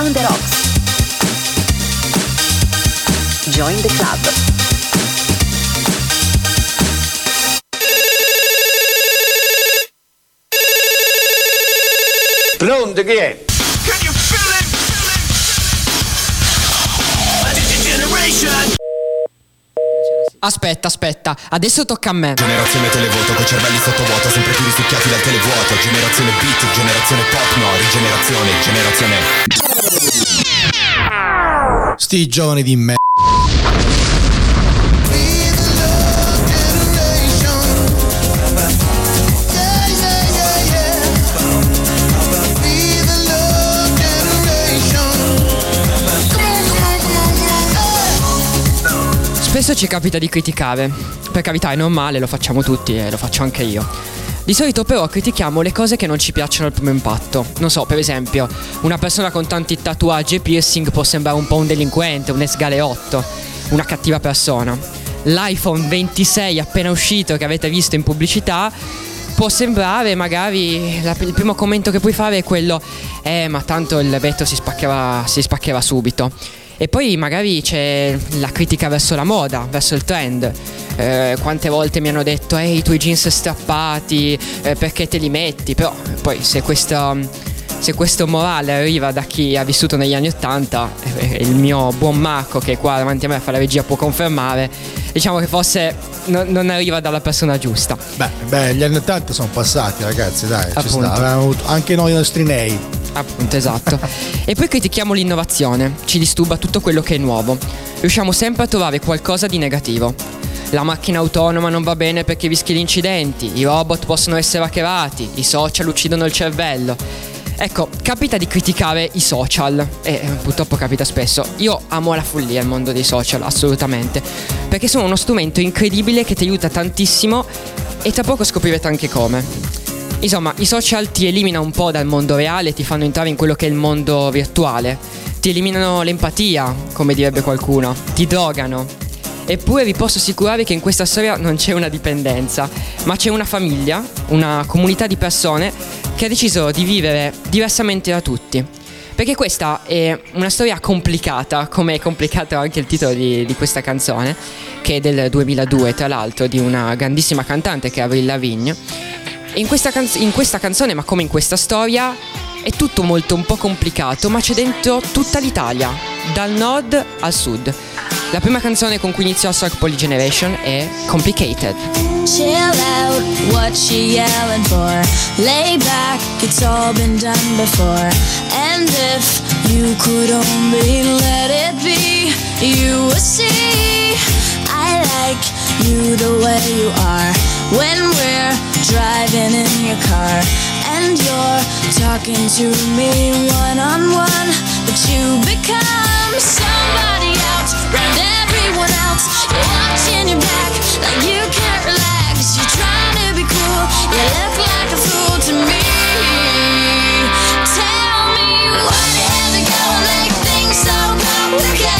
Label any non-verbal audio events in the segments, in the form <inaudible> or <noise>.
Around the Rocks. Join the club. Pronto, chi è? Aspetta, aspetta, adesso tocca a me. Generazione televoto con cervelli sottovuoto sempre più risucchiati dal televuoto Generazione beat, generazione pop, no, rigenerazione, generazione Sti giovani di me. Spesso ci capita di criticare. Per carità è normale, lo facciamo tutti e lo faccio anche io. Di solito però critichiamo le cose che non ci piacciono al primo impatto. Non so, per esempio, una persona con tanti tatuaggi e piercing può sembrare un po' un delinquente, un esgaleotto, una cattiva persona. L'iPhone 26 appena uscito che avete visto in pubblicità può sembrare magari la- il primo commento che puoi fare è quello eh ma tanto il vetro si spaccherà, si spaccherà subito e poi magari c'è la critica verso la moda, verso il trend. Eh, quante volte mi hanno detto, ehi, i tuoi jeans strappati, eh, perché te li metti? Però poi se questo, se questo morale arriva da chi ha vissuto negli anni Ottanta, eh, il mio buon Marco che è qua davanti a me a fare la regia può confermare, diciamo che forse no- non arriva dalla persona giusta. Beh, beh, gli anni 80 sono passati, ragazzi, dai. Ci Appunto. sta. Avevamo avuto anche noi i nostri nei. Appunto, esatto. e poi critichiamo l'innovazione, ci disturba tutto quello che è nuovo. Riusciamo sempre a trovare qualcosa di negativo. La macchina autonoma non va bene perché rischi gli incidenti, i robot possono essere hackerati, i social uccidono il cervello. Ecco, capita di criticare i social e eh, purtroppo capita spesso. Io amo la follia il mondo dei social, assolutamente, perché sono uno strumento incredibile che ti aiuta tantissimo e tra poco scoprirete anche come. Insomma, i social ti eliminano un po' dal mondo reale, ti fanno entrare in quello che è il mondo virtuale. Ti eliminano l'empatia, come direbbe qualcuno. Ti drogano. Eppure vi posso assicurare che in questa storia non c'è una dipendenza, ma c'è una famiglia, una comunità di persone che ha deciso di vivere diversamente da tutti. Perché questa è una storia complicata, come è complicato anche il titolo di, di questa canzone, che è del 2002 tra l'altro, di una grandissima cantante che è Avril Lavigne. In questa, canz- in questa canzone, ma come in questa storia, è tutto molto un po' complicato, ma c'è dentro tutta l'Italia, dal nord al sud. La prima canzone con cui iniziò Sock Poly Generation è Complicated. Chill out, what you yelling for? Lay back, it's all been done before. And if you could only let it be, you would see. I like you the way you are when we're driving in your car. And you're talking to me one on one, but you become somebody else, round everyone else. You're watching your back like you can't relax. You're trying to be cool, you look like a fool to me. Tell me why you have to go and make things so complicated.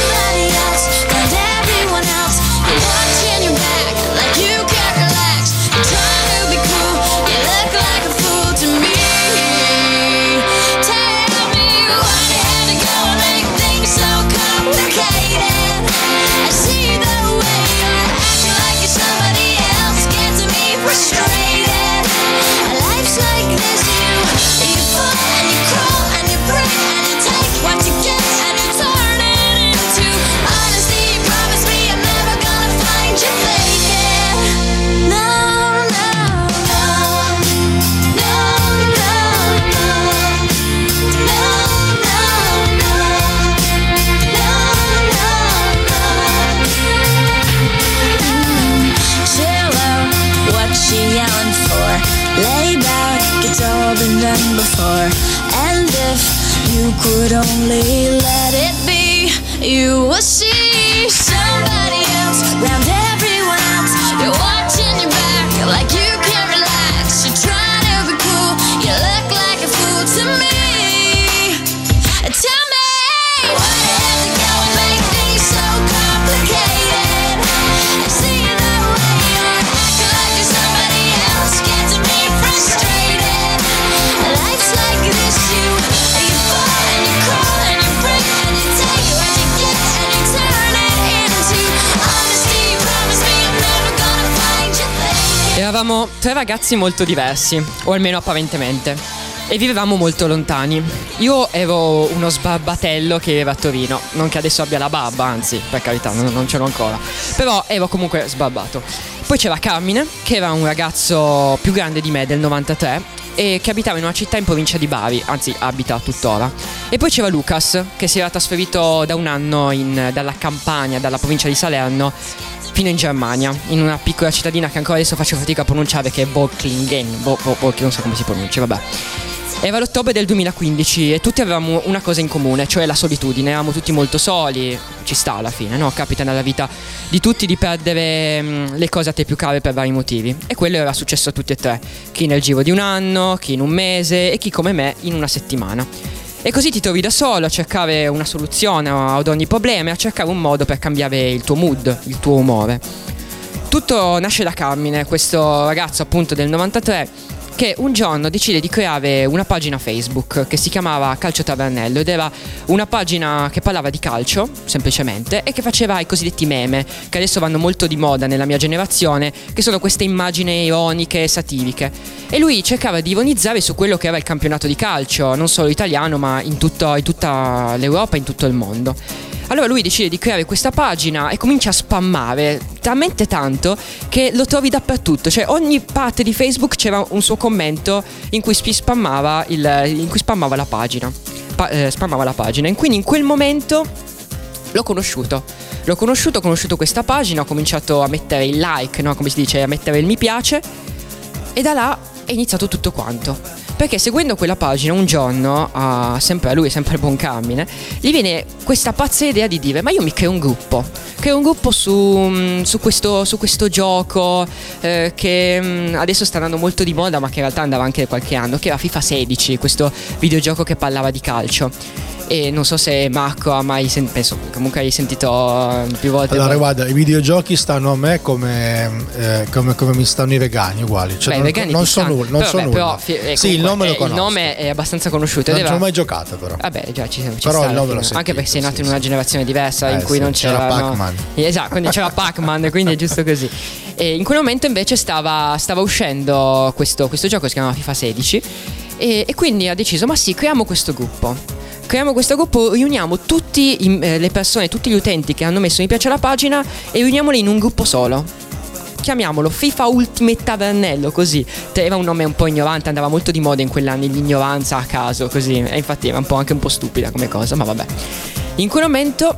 could only let it be, you will Eravamo tre ragazzi molto diversi, o almeno apparentemente. E vivevamo molto lontani. Io ero uno sbarbatello che viveva a Torino. Non che adesso abbia la barba, anzi, per carità, non, non ce l'ho ancora. Però ero comunque sbarbato. Poi c'era Carmine, che era un ragazzo più grande di me, del 93, e che abitava in una città in provincia di Bari, anzi abita tuttora. E poi c'era Lucas, che si era trasferito da un anno in- dalla Campania, dalla provincia di Salerno, fino in Germania, in una piccola cittadina che ancora adesso faccio fatica a pronunciare, che è Bolklingen. Bo- Bo- non so come si pronuncia, vabbè. Era l'ottobre del 2015 e tutti avevamo una cosa in comune, cioè la solitudine. Eravamo tutti molto soli, ci sta alla fine, no? Capita nella vita di tutti di perdere mm, le cose a te più care per vari motivi. E quello era successo a tutti e tre. Chi nel giro di un anno, chi in un mese e chi come me in una settimana. E così ti trovi da solo a cercare una soluzione ad ogni problema e a cercare un modo per cambiare il tuo mood, il tuo umore. Tutto nasce da Carmine, questo ragazzo appunto del 93 che un giorno decide di creare una pagina Facebook che si chiamava Calcio Tavernello ed era una pagina che parlava di calcio, semplicemente, e che faceva i cosiddetti meme, che adesso vanno molto di moda nella mia generazione, che sono queste immagini ironiche e satiriche. E lui cercava di ironizzare su quello che era il campionato di calcio, non solo italiano, ma in, tutto- in tutta l'Europa in tutto il mondo. Allora lui decide di creare questa pagina e comincia a spammare talmente tanto che lo trovi dappertutto. Cioè ogni parte di Facebook c'era un suo commento in cui spammava, il- in cui spammava la pagina. Pa- eh, spammava la pagina. E quindi in quel momento l'ho conosciuto. L'ho conosciuto, ho conosciuto questa pagina, ho cominciato a mettere il like, no? come si dice, a mettere il mi piace. E da là è iniziato tutto quanto. Perché seguendo quella pagina un giorno, a- sempre a lui, sempre al buon Carmine, gli viene questa pazza idea di dire: Ma io mi creo un gruppo. Creo un gruppo su, mm, su questo, su questo gioco eh, che mm, adesso sta andando molto di moda, ma che in realtà andava anche qualche anno, che era FIFA 16, questo videogioco che parlava di calcio. E non so se Marco ha mai sentito, penso comunque hai sentito eh, più volte. Allora, guarda, i videogiochi stanno a me come, eh, come, come mi stanno i vegani uguali. Cioè, Beh, i non, vegani non so nulla. Non Però, so beh, nulla. però, fi- eh, sì, il nome lo eh, conosco. Il nome è abbastanza conosciuto. non ci ho mai giocato, però. Vabbè, già ci, ci Però il nome fine. sentito, Anche perché sei nato sì, in una sì. generazione diversa Eh, in cui sì, non c'era c'era. Pac-Man. <laughs> Esatto, quindi c'era <laughs> Pac-Man, quindi è giusto così. E in quel momento invece stava, stava uscendo questo, questo gioco che si chiamava FIFA 16 e, e quindi ha deciso, ma sì, creiamo questo gruppo. Creiamo questo gruppo, riuniamo tutte le persone, tutti gli utenti che hanno messo mi piace alla pagina e riuniamoli in un gruppo solo. Chiamiamolo FIFA Ultimate Tavernello, così. Era un nome un po' ignorante, andava molto di moda in quell'anno l'ignoranza a caso, così. E infatti era un po' anche un po' stupida come cosa, ma vabbè. In quel momento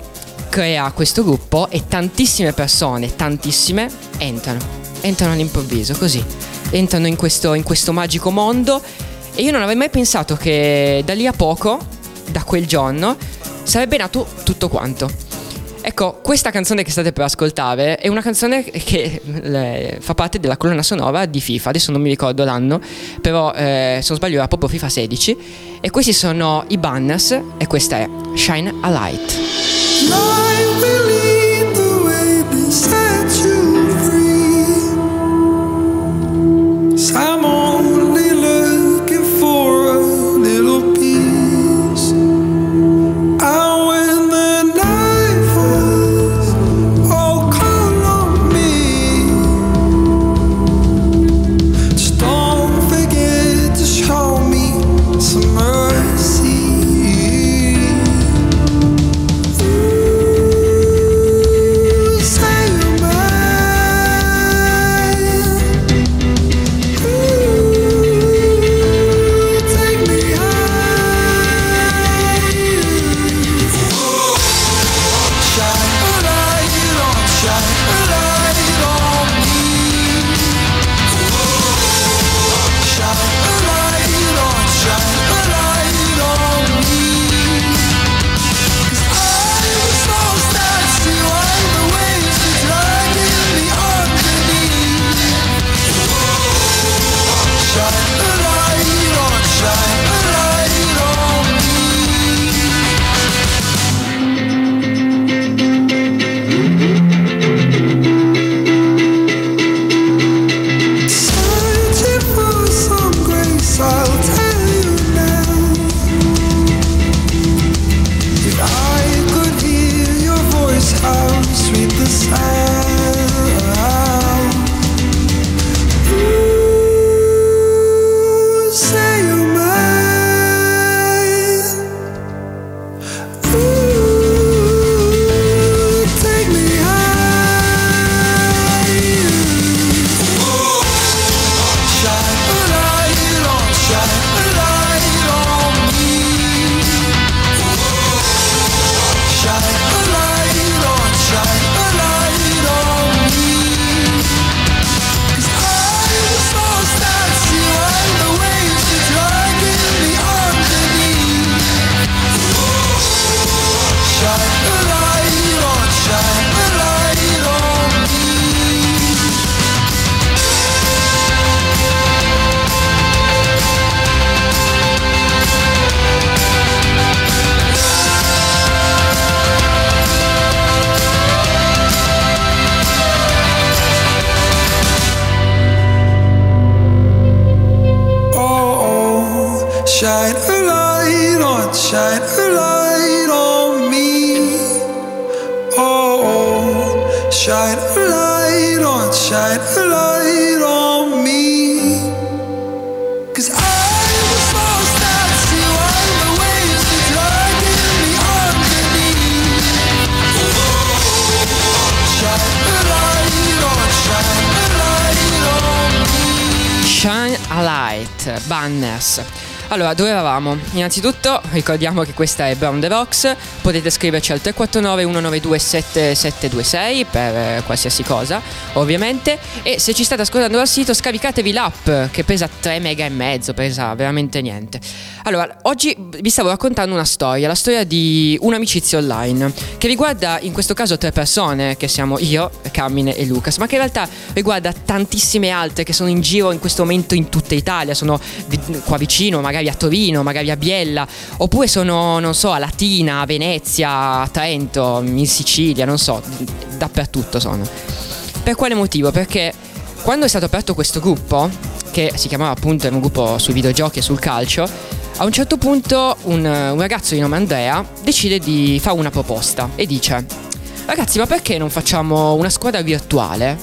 crea questo gruppo e tantissime persone, tantissime, entrano. Entrano all'improvviso, così. Entrano in questo, in questo magico mondo e io non avrei mai pensato che da lì a poco, da quel giorno, sarebbe nato tutto quanto. Ecco, questa canzone che state per ascoltare è una canzone che eh, fa parte della colonna sonora di FIFA. Adesso non mi ricordo l'anno, però eh, se non sbaglio era proprio FIFA 16. E questi sono i Banners e questa è Shine a Light. Innanzitutto ricordiamo che questa è Brown the Rocks, potete scriverci al 349 192 7726 per eh, qualsiasi cosa, ovviamente, e se ci state ascoltando dal sito scaricatevi l'app che pesa 3 mega e mezzo, pesa veramente niente. Allora, oggi vi stavo raccontando una storia, la storia di un'amicizia online, che riguarda in questo caso tre persone, che siamo io, Carmine e Lucas, ma che in realtà riguarda tantissime altre che sono in giro in questo momento in tutta Italia, sono qua vicino, magari a Torino, magari a Biella, oppure sono, non so, a Latina, a Venezia, a Trento, in Sicilia, non so, dappertutto sono. Per quale motivo? Perché quando è stato aperto questo gruppo, che si chiamava appunto un gruppo sui videogiochi e sul calcio, a un certo punto un, un ragazzo di nome Andrea decide di fare una proposta e dice ragazzi ma perché non facciamo una squadra virtuale?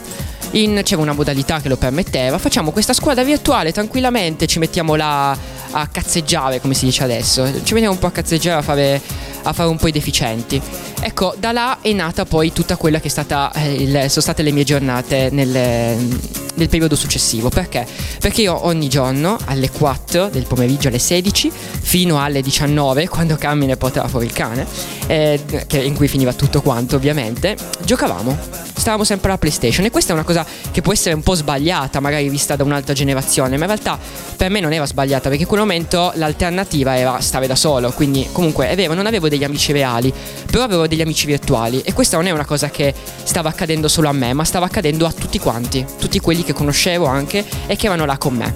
In- c'era una modalità che lo permetteva, facciamo questa squadra virtuale tranquillamente, ci mettiamo là a cazzeggiare come si dice adesso, ci mettiamo un po' a cazzeggiare a fare, a fare un po' i deficienti. Ecco, da là è nata poi tutta quella che è stata, eh, il- sono state le mie giornate nel, nel periodo successivo. Perché? Perché io ogni giorno alle 4 del pomeriggio alle 16 fino alle 19, quando Carmine portava fuori il cane, eh, in cui finiva tutto quanto ovviamente, giocavamo. Stavamo sempre alla PlayStation e questa è una cosa che può essere un po' sbagliata, magari vista da un'altra generazione, ma in realtà per me non era sbagliata perché in quel momento l'alternativa era stare da solo, quindi comunque è vero, non avevo degli amici reali, però avevo degli amici virtuali e questa non è una cosa che stava accadendo solo a me, ma stava accadendo a tutti quanti, tutti quelli che conoscevo anche e che erano là con me.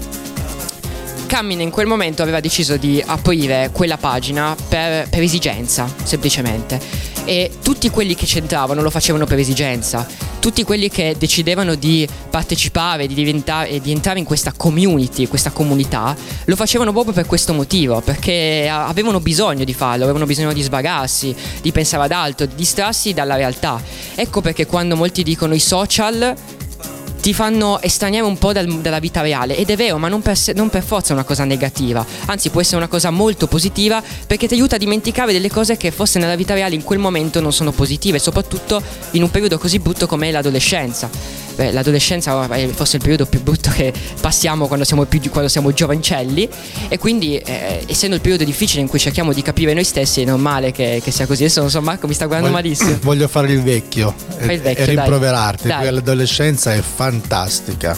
Cammine in quel momento aveva deciso di aprire quella pagina per, per esigenza, semplicemente. E tutti quelli che c'entravano lo facevano per esigenza. Tutti quelli che decidevano di partecipare, di, diventare, di entrare in questa community, questa comunità, lo facevano proprio per questo motivo, perché avevano bisogno di farlo, avevano bisogno di svagarsi, di pensare ad altro, di distrarsi dalla realtà. Ecco perché quando molti dicono i social ti fanno estraniare un po' dal- dalla vita reale. Ed è vero ma non per, non per forza è una cosa negativa. Anzi può essere una cosa molto positiva perché ti aiuta a dimenticare delle cose che forse nella vita reale in quel momento non sono positive soprattutto in un periodo così brutto come l'adolescenza Beh, l'adolescenza è forse il periodo più brutto che passiamo quando siamo, più, quando siamo giovancelli e quindi eh, essendo il periodo difficile in cui cerchiamo di capire noi stessi è normale che, che sia così adesso non so Marco mi sta guardando Voglio- malissimo <laughs> Voglio fare il vecchio, Fai il e- vecchio, e rimproverarti. Dai. L'adolescenza è fantastica.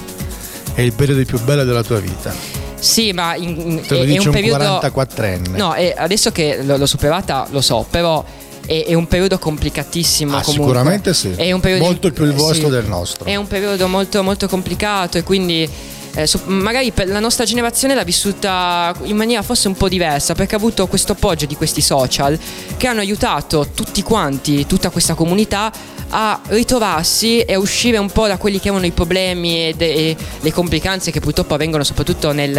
È il periodo più bello della tua vita. sì ma in- in- è, è un un, periodo 44enne. No, e adesso che l'ho superata lo so, però è, è un periodo complicatissimo Ah, sicuramente sì. È un periodo Molto più il eh, vostro sì. del nostro. È un periodo molto molto complicato e quindi eh, so- magari per la nostra generazione l'ha vissuta in maniera forse un po' diversa perché ha avuto questo appoggio di questi social che hanno aiutato tutti quanti, tutta questa comunità a ritrovarsi e a uscire un po' da quelli che erano i problemi e, de- e le complicanze che purtroppo avvengono soprattutto nel-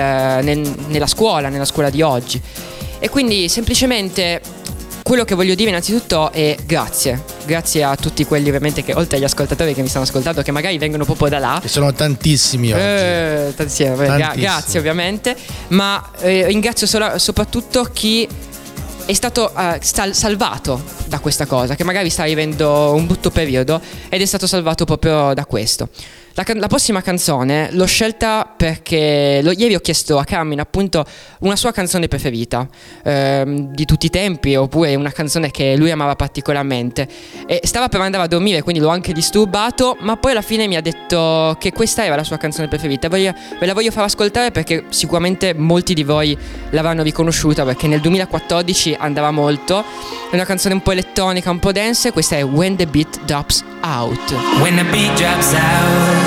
nel- nella scuola, nella scuola di oggi. E quindi semplicemente quello che voglio dire innanzitutto è grazie. Grazie a tutti quelli ovviamente che oltre agli ascoltatori che mi stanno ascoltando, che magari vengono proprio da là. Che sono tantissimi oggi. Eh, tantissimo, gra- Tantissimi. grazie ovviamente, ma eh, ringrazio solo- soprattutto chi è stato eh, sal- salvato da questa cosa, che magari sta vivendo un brutto periodo ed è stato salvato proprio da questo. La, can- la prossima canzone l'ho scelta perché lo- ieri ho chiesto a Carmine appunto una sua canzone preferita ehm, di tutti i tempi oppure una canzone che lui amava particolarmente. E stava per andare a dormire quindi l'ho anche disturbato ma poi alla fine mi ha detto che questa era la sua canzone preferita. Voglio- ve la voglio far ascoltare perché sicuramente molti di voi l'avranno riconosciuta perché nel 2014 andava molto. È una canzone un po' elettronica un po' dance questa è When the Beat Drops Out. When the beat drops out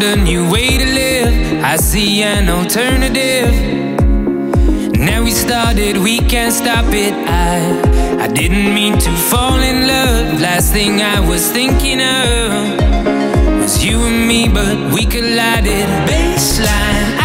found a new way to live. I see an alternative. Now we started, we can't stop it. I I didn't mean to fall in love. Last thing I was thinking of was you and me, but we collided. Baseline,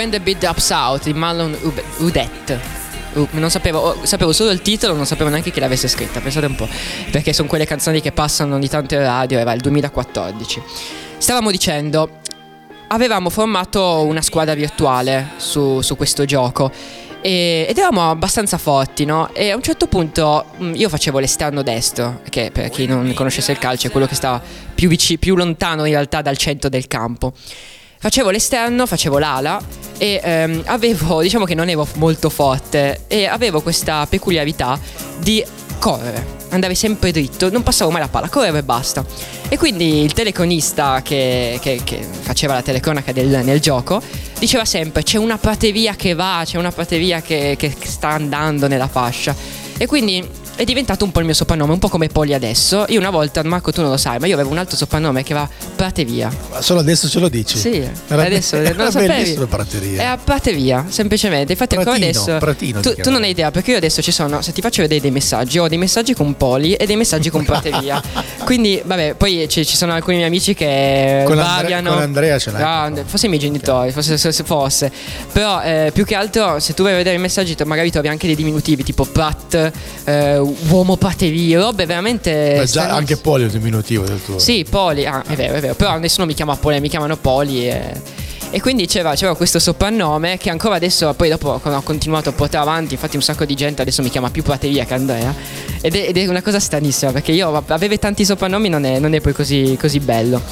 When the Beat Drops Out di Marlon Udette. Uh, non sapevo, oh, sapevo solo il titolo, non sapevo neanche chi l'avesse scritta, pensate un po', perché sono quelle canzoni che passano ogni tanto in radio, era il 2014. Stavamo dicendo, avevamo formato una squadra virtuale su, su questo gioco e- ed eravamo abbastanza forti, no? E a un certo punto mh, io facevo l'esterno destro, che per chi non conoscesse il calcio è quello che sta più, vici- più lontano in realtà dal centro del campo. Facevo l'esterno, facevo l'ala e ehm, avevo, <laughs> diciamo che non ero molto forte e avevo questa peculiarità di correre. Andare sempre dritto, non passavo mai la palla, correvo e basta. E quindi il telecronista che, che- che faceva la telecronaca del- nel gioco diceva sempre c'è una prateria che va, c'è una prateria che, che sta andando nella fascia. E quindi è diventato un po' il mio soprannome, un po' come Poli adesso. Io una volta, Marco tu non lo sai, ma io avevo un altro soprannome che era Prateria. Ma solo adesso ce lo dici? Sì, Era, adesso non era lo sapevi. prateria. È a Prateria, semplicemente. Infatti, ancora Pratino, adesso. Pratino tu, tu non hai idea, perché io adesso ci sono. Se ti faccio vedere dei messaggi, ho dei messaggi con Poli e dei messaggi con Prateria. <laughs> Quindi, vabbè, poi ci, ci sono alcuni miei amici che Con Andre- variano. con Andrea ce l'hai. Grande, forse i miei genitori, forse se, se fosse. Però, eh, più che altro, se tu vai a vedere i messaggi, tu magari trovi anche dei diminutivi tipo Prat, eh, uomo Prateria, robe veramente. Ma già anche Poli è il diminutivo del tuo. Sì, Poli, ah, è vero, è vero, però nessuno mi chiama Poli, mi chiamano Poli e, e quindi c'era, c'era questo soprannome che ancora adesso, poi dopo quando ho continuato a portare avanti, infatti un sacco di gente adesso mi chiama più Prateria che Andrea ed è, ed è una cosa stranissima perché io avere tanti soprannomi non è, non è poi così, così bello.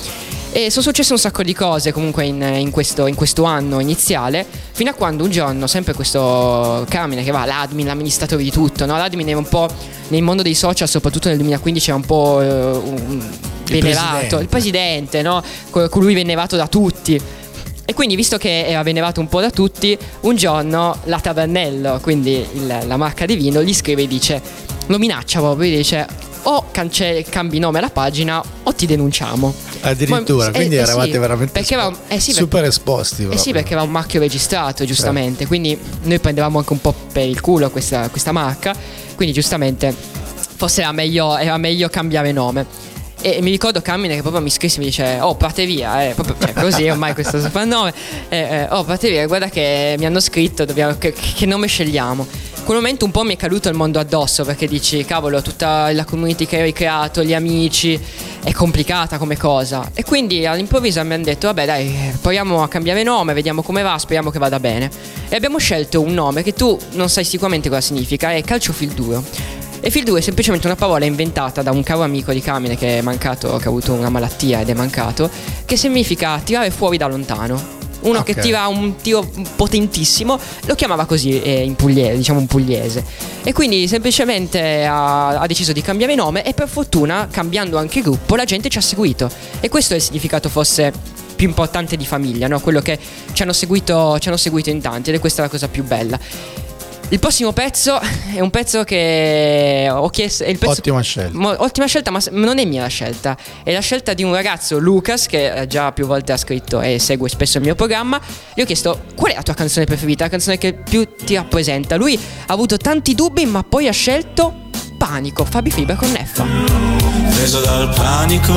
E sono successe un sacco di cose comunque in, in questo, in questo anno iniziale, fino a quando un giorno sempre questo Carmine che va, l'admin, l'amministratore di tutto, no? l'admin era un po' nel mondo dei social, soprattutto nel 2015 era un po' eh, un- venerato, presidente. il presidente, no? Co- colui venerato da tutti. E quindi, visto che era venerato un po' da tutti, un giorno la Tavernello, quindi il- la marca di vino, gli scrive e dice: Lo minaccia proprio, dice: O cance- cambi nome alla pagina o ti denunciamo. Addirittura, Ma- eh, quindi eh eravate sì, veramente perché espo- avevamo- eh sì, perché- super esposti. eh sì, proprio. perché aveva un marchio registrato, giustamente. Quindi noi prendevamo anche un po' per il culo questa, questa marca. Quindi, giustamente, forse era meglio, era meglio cambiare nome. E mi ricordo Carmine che proprio mi scrisse e mi dice: Oh, parte via, eh, proprio cioè, così ormai questo soprannome. Eh, eh, oh, parte via, guarda che mi hanno scritto, dobbiamo- che, che nome scegliamo. Quel momento un po' mi è caduto il mondo addosso perché dici, cavolo, tutta la community che hai creato, gli amici, è complicata come cosa. E quindi all'improvviso mi hanno detto, vabbè dai, proviamo a cambiare nome, vediamo come va, speriamo che vada bene. E abbiamo scelto un nome che tu non sai sicuramente cosa significa, è Calcio Fil Duro. E Fil 2 è semplicemente una parola inventata da un caro amico di Carmine che è mancato, che ha avuto una malattia ed è mancato, che significa tirare fuori da lontano. Uno che Ok. tira un tiro potentissimo, lo chiamava così eh, in pugliese, diciamo un pugliese. E quindi semplicemente ha, ha deciso di cambiare nome e per fortuna, cambiando anche gruppo, la gente ci ha seguito. E questo è il significato forse più importante di famiglia, no? quello che ci hanno, seguito, ci hanno seguito in tanti ed è questa la cosa più bella. Il prossimo pezzo <laughs> è un pezzo che ho chiesto. È il pezzo, Ottima scelta. Mo- ottima scelta, ma non è mia la scelta. È la scelta di un ragazzo, Lucas, che eh, già più volte ha scritto e segue spesso il mio programma. Gli ho chiesto qual è la tua canzone preferita, la canzone che più ti rappresenta. Lui ha avuto tanti dubbi, ma poi ha scelto Panico, Fabi Fibra con Neffa. preso dal panico,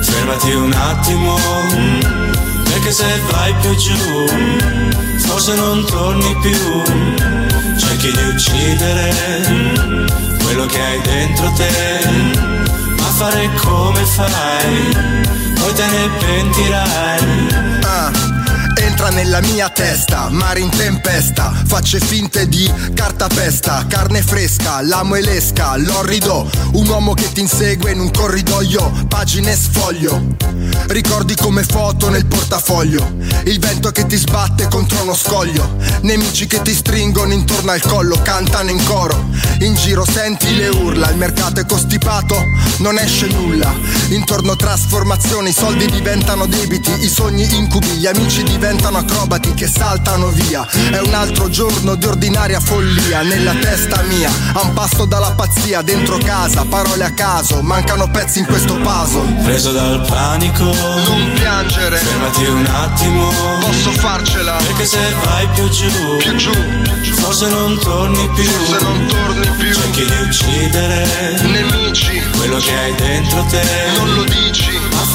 fermati un attimo, perché se vai più giù, forse non torni più, cerchi di uccidere quello che hai dentro te, ma fare come fai, poi te ne pentirai. Entra nella mia testa, mare in tempesta, facce finte di cartapesta, carne fresca, l'amo e l'esca, l'orrido, un uomo che ti insegue in un corridoio, pagine sfoglio. Ricordi come foto nel portafoglio, il vento che ti sbatte contro uno scoglio, nemici che ti stringono intorno al collo, cantano in coro, in giro senti le urla, il mercato è costipato, non esce nulla, intorno trasformazioni, i soldi diventano debiti, i sogni incubi, gli amici diventano acrobati che saltano via, è un altro giorno di ordinaria follia, nella testa mia, a un passo dalla pazzia, dentro casa, parole a caso, mancano pezzi in questo puzzle. Preso dal panico, Non piangere, fermati un attimo, posso farcela, perché se vai più giù, più giù, forse non torni più, se non torni più, cerchi di uccidere nemici, quello che hai dentro te, non lo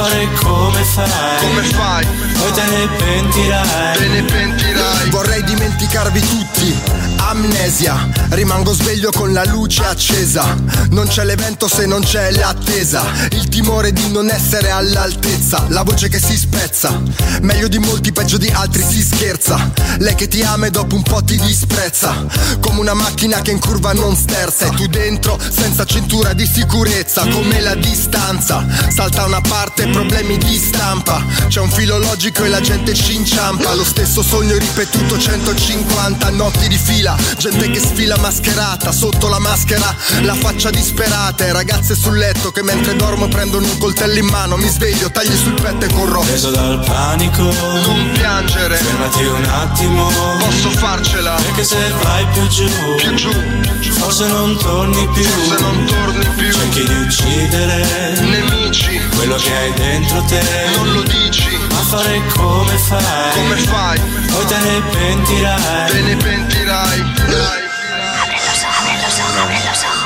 fare come fai, come fai? poi te ne pentirai. te ne pentirai. Vorrei dimenticarvi tutti. Amnesia, rimango sveglio con la luce accesa. Non c'è l'evento se non c'è l'attesa. Il timore di non essere all'altezza. La voce che si spezza. Meglio di molti, peggio di altri si scherza. Lei che ti ama e dopo un po' ti disprezza. Come una macchina che in curva non sterza. E tu dentro senza cintura di sicurezza. Come la distanza. Salta una parte, problemi di stampa. C'è un filo logico e la gente ci inciampa. Lo stesso sogno ripetuto 150 notti di fila. Gente che sfila mascherata, sotto la maschera la faccia disperata. E ragazze sul letto che mentre dormo prendono un coltello in mano. Mi sveglio, tagli sul petto e corro. Preso dal panico, Non piangere, fermati un attimo, posso farcela. perché se vai più giù, Più giù, forse non torni più, se non torni più. cerchi di uccidere Nemici, quello che hai dentro te, non lo dici. ma fare come fai, Come fai? poi te ne pentirai. Te ne pentirai.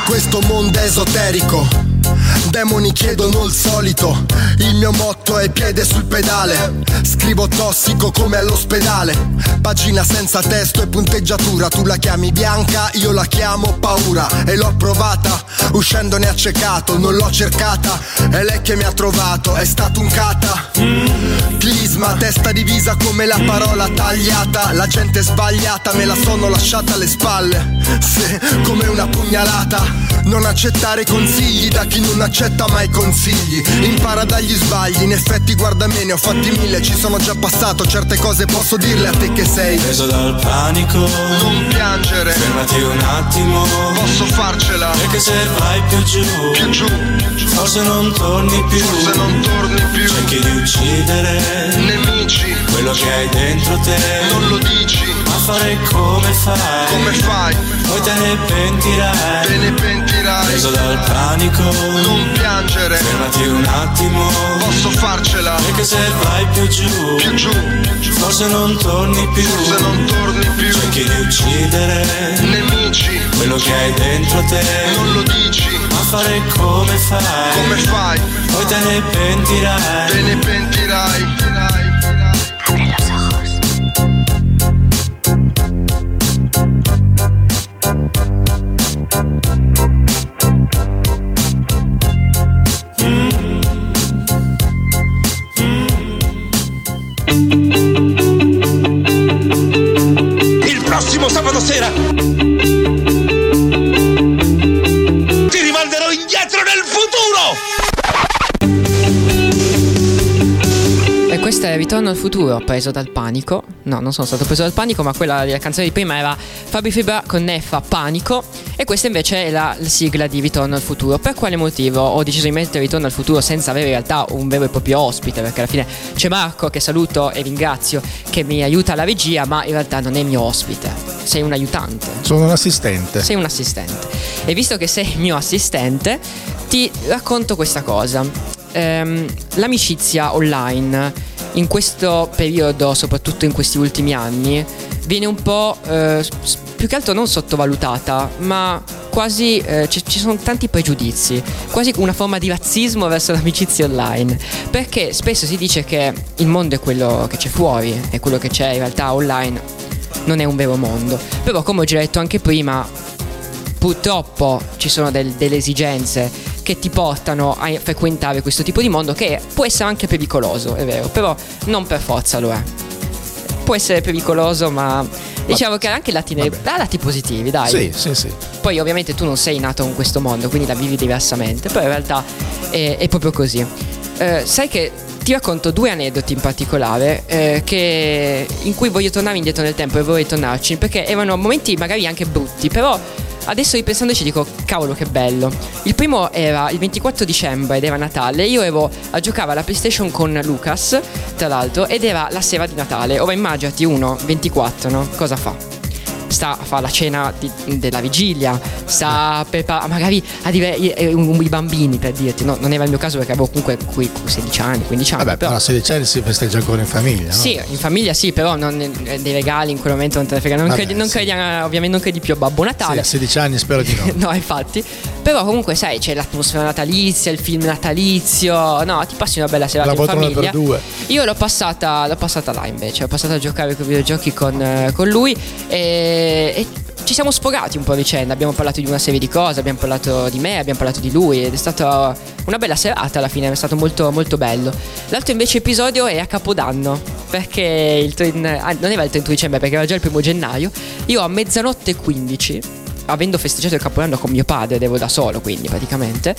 Questo mondo è esoterico. Demoni chiedono il solito. Il mio motto è piede sul pedale. Scrivo tossico come all'ospedale. Pagina senza testo e punteggiatura. Tu la chiami bianca, io la chiamo paura. E l'ho provata, uscendone accecato. Non l'ho cercata, è lei che mi ha trovato. È stato un cata. Clisma, testa divisa come la parola tagliata. La gente sbagliata, me la sono lasciata alle spalle. Sì, come una pugnalata. Non accettare consigli da chi non accetta mai consigli. Impara dagli sbagli, in effetti guarda me, ne ho fatti mille, ci sono già passato. Certe cose posso dirle a te che sei. Preso dal panico, Non piangere, fermati un attimo, posso farcela. perché se vai più giù, Più giù, forse non torni più, se non torni più. cerchi di uccidere Nemici, quello che hai dentro te, non lo dici. Fare come fai, Come fai? poi te ne pentirai. Te ne pentirai. Preso dal panico, Non piangere, fermati un attimo, posso farcela. perché se vai più giù, Più giù, forse non torni più, se non torni più. cerchi di uccidere Nemici, quello che hai dentro te, non lo dici. ma fare come fai, Come fai? poi te ne pentirai. Te ne pentirai. Futuro, preso dal panico. No, non sono stato preso dal panico, ma quella la canzone di prima era Fabi Fibra con Neffa Panico. E questa invece è la, la sigla di Ritorno al futuro. Per quale motivo ho deciso di mettere Ritorno al futuro senza avere in realtà un vero e proprio ospite? Perché alla fine c'è Marco, che saluto e ringrazio, che mi aiuta alla regia, ma in realtà non è mio ospite. Sei un aiutante. Sono un assistente. Sei un assistente. E visto che sei mio assistente, ti racconto questa cosa. Ehm, l'amicizia online in questo periodo, soprattutto in questi ultimi anni, viene un po' eh, più che altro non sottovalutata, ma quasi eh, ci sono tanti pregiudizi, quasi una forma di razzismo verso l'amicizia online, perché spesso si dice che il mondo è quello che c'è fuori e quello che c'è in realtà online non è un vero mondo. Però come ho già detto anche prima, purtroppo ci sono del- delle esigenze che ti portano a frequentare questo tipo di mondo che può essere anche pericoloso, è vero, però non per forza lo è. Può essere pericoloso, ma diciamo che anche lati, ne- ha lati positivi, dai. Sì, sì, sì. Poi ovviamente tu non sei nato in questo mondo, quindi la vivi diversamente, però in realtà è, è proprio così. Eh, sai che ti racconto due aneddoti in particolare eh, che- in cui voglio tornare indietro nel tempo e vorrei tornarci perché erano momenti magari anche brutti, però adesso ripensandoci dico cavolo che bello. Il primo era il 24 dicembre ed era Natale, io ero a giocare alla PlayStation con Lucas, tra l'altro, ed era la sera di Natale. Ora immaginati uno 24, no? Cosa fa? Sta a fare la cena di- della vigilia, sta a preparare magari a dire i, bambini per dirti, no, non era il mio caso perché avevo comunque qui 16 anni, 15 anni. Vabbè, però, però a 16 anni si festeggia ancora in famiglia, no? sì, in famiglia sì, però non, dei regali in quel momento non te ne frega. Non, Vabbè, credi, non sì. credi ovviamente non credi più a Babbo Sì, Natale. a 16 anni spero di no. <laughs> no, infatti. Però comunque, sai, c'è l'atmosfera natalizia, il film natalizio. No, ti passi una bella serata La in famiglia. per due. Io l'ho passata, l'ho passata là invece. Ho passato a giocare con i videogiochi con, eh, con lui e, e ci siamo sfogati un po' a vicenda. Abbiamo parlato di una serie di cose, abbiamo parlato di me, abbiamo parlato di lui ed è stata una bella serata alla fine, è stato molto molto bello. L'altro invece episodio è a Capodanno, perché il tre- ah, non era il 31 dicembre, perché era già il primo gennaio. Io a mezzanotte e 15 avendo festeggiato il capodanno con mio padre, devo da solo quindi praticamente,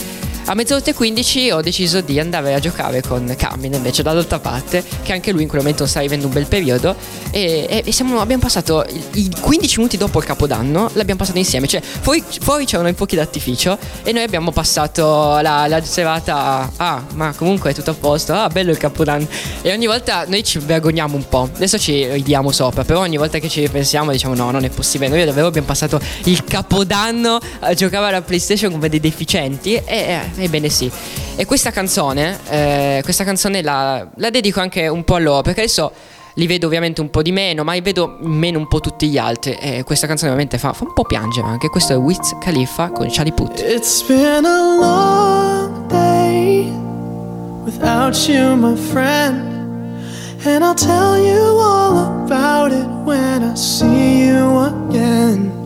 a mezzanotte e 15 ho deciso di andare a giocare con Carmine invece dall'altra parte, che anche lui in quel momento sta vivendo un bel periodo e, e- e siamo- abbiamo passato i, i 15 minuti dopo il capodanno, l'abbiamo passato insieme, cioè fuori, fuori c'erano i fuochi d'artificio e noi abbiamo passato la, la serata, ah ma comunque è tutto a posto, ah bello il capodanno e ogni volta noi ci vergogniamo un po', adesso ci ridiamo sopra, però ogni volta che ci ripensiamo diciamo no non è possibile, noi davvero abbiamo passato il capodanno a giocare alla PlayStation come dei deficienti e eh, ebbene sì. E questa canzone, eh, questa canzone la, la dedico anche un po' a loro perché adesso li vedo ovviamente un po' di meno, ma li vedo meno un po' tutti gli altri e questa canzone ovviamente fa, fa un po' piangere anche, questo è Wiz Khalifa con Charlie Puth. It's been a long day without you, my friend. And I'll tell you all about it when I see you again.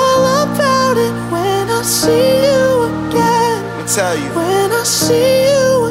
I see you again. Let me tell you. When I see you again.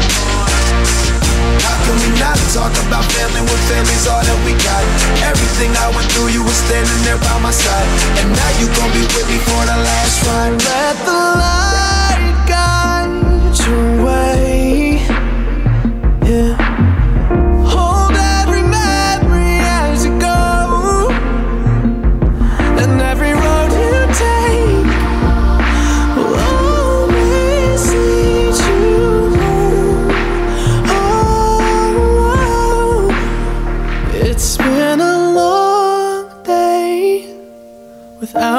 How can we not talk about family when family's all that we got? Everything I went through, you were standing there by my side. And now you gon' be with me for the last ride. Let the light guide your way.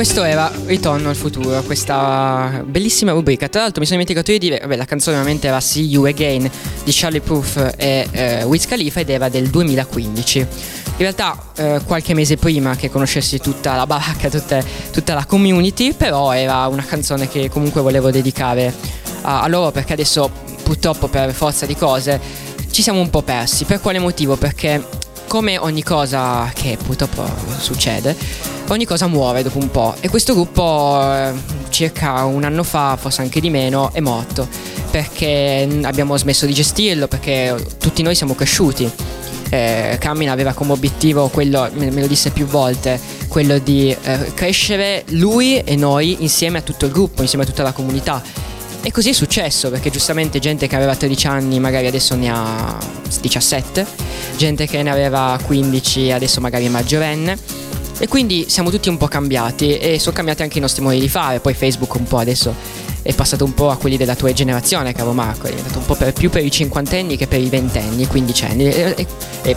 questo era Ritorno al futuro, questa bellissima rubrica. Tra l'altro mi sono dimenticato di dire, vabbè la canzone ovviamente era See You Again di Charlie Proof e eh, Wiz Khalifa ed era del 2015. In realtà eh, qualche mese prima che conoscessi tutta la baracca, tutta, tutta la community, però era una canzone che comunque volevo dedicare a, a loro perché adesso purtroppo per forza di cose ci siamo un po' persi. Per quale motivo? Perché come ogni cosa che purtroppo succede, ogni cosa muore dopo un po'. E questo gruppo eh, circa un anno fa, forse anche di meno, è morto. Perché mm, abbiamo smesso di gestirlo, perché tutti noi siamo cresciuti. Eh, Carmine aveva come obiettivo quello, me me lo disse più volte, quello di eh, crescere lui e noi insieme a tutto il gruppo, insieme a tutta la comunità. E così è successo perché giustamente gente che aveva 13 anni magari adesso ne ha 17, gente che ne aveva 15 adesso magari è maggiorenne. E quindi siamo tutti un po' cambiati e sono cambiati anche i nostri modi di fare. Poi Facebook un po' adesso è passato un po' a quelli della tua generazione, caro Marco, è diventato un po' per- più per i cinquantenni che per i ventenni, quindicenni. E, e, e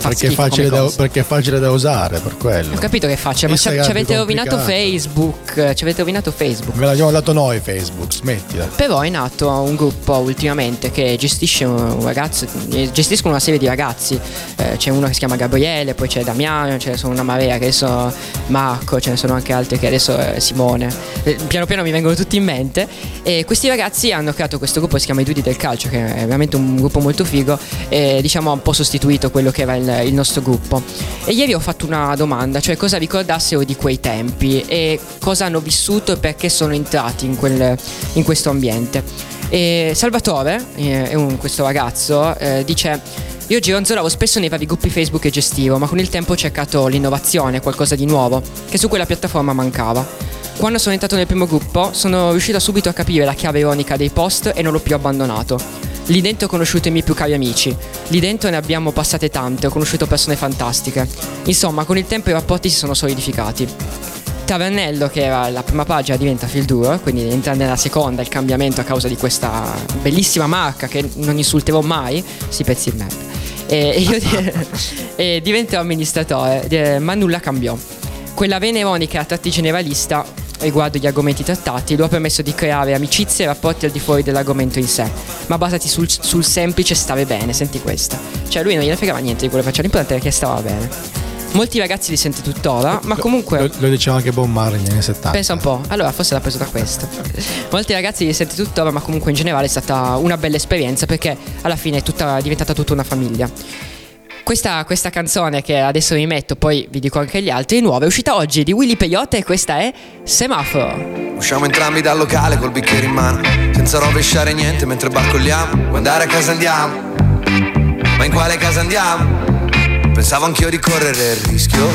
Perché è, facile da, perché è facile da usare, per quello. Ho capito che ma ci, Instagram ci è più avete rovinato. Facebook, ci avete rovinato Facebook. Ve l'abbiamo dato noi Facebook, smettila. Però è nato un gruppo ultimamente che gestisce un ragazzo, eh, gestiscono una serie di ragazzi. Eh, c'è uno che si chiama Gabriele, poi c'è Damiano, ce ne sono una marea che adesso Marco, ce ne sono anche altri che adesso eh, Simone. Eh, piano piano mi vengono tutti in mente. E questi ragazzi hanno creato questo gruppo che si chiama I Dudi del Calcio, che è veramente un gruppo molto figo. E diciamo ha un po' sostituito quello che era il, il nostro gruppo. E ieri ho fatto una domanda, cioè cosa ricordassero di quei tempi e cosa hanno vissuto e perché sono entrati in, quel, in questo ambiente. E Salvatore, eh, un- questo ragazzo, eh, dice: Io gironzolavo spesso nei vari gruppi Facebook che gestivo, ma con il tempo ho cercato l'innovazione, qualcosa di nuovo, che su quella piattaforma mancava. Quando sono entrato nel primo gruppo, sono riuscito subito a capire la chiave ironica dei post e non l'ho più abbandonato. Lì dentro ho conosciuto i miei più cari amici. Lì dentro ne abbiamo passate tante, ho conosciuto persone fantastiche. Insomma, con il tempo i rapporti si sono solidificati. Tavernello, che era la prima pagina, diventa Filduro, quindi entra nella seconda il cambiamento a causa di questa bellissima marca che non insulterò mai, si pezzi di merda. E, <laughs> io e diventerò amministratore, eh, ma nulla cambiò. Quella vena ironica a tratti generalista riguardo gli argomenti trattati lo ha permesso di creare amicizie e rapporti al di fuori dell'argomento in sé, ma basati sul, sul semplice stare bene, senti questa. Cioè lui non gliene fregava niente di quello che faceva, l'importante è che stava bene. Molti ragazzi li sente tuttora, ma comunque... Lo, lo diceva anche Bob Marley negli anni 70. Pensa un po', allora forse l'ha preso da questo. <laughs> Molti ragazzi li sente tuttora, ma comunque in generale è stata una bella esperienza perché alla fine è, tutta, è diventata tutta una famiglia. Questa, questa canzone che adesso vi metto, poi vi dico anche gli altri, è nuova, è uscita oggi di Willy Peyote e questa è Semaforo. Usciamo entrambi dal locale col bicchiere in mano, senza rovesciare niente mentre barcolliamo. Andare a casa andiamo? Ma in quale casa andiamo? Pensavo anch'io di correre il rischio,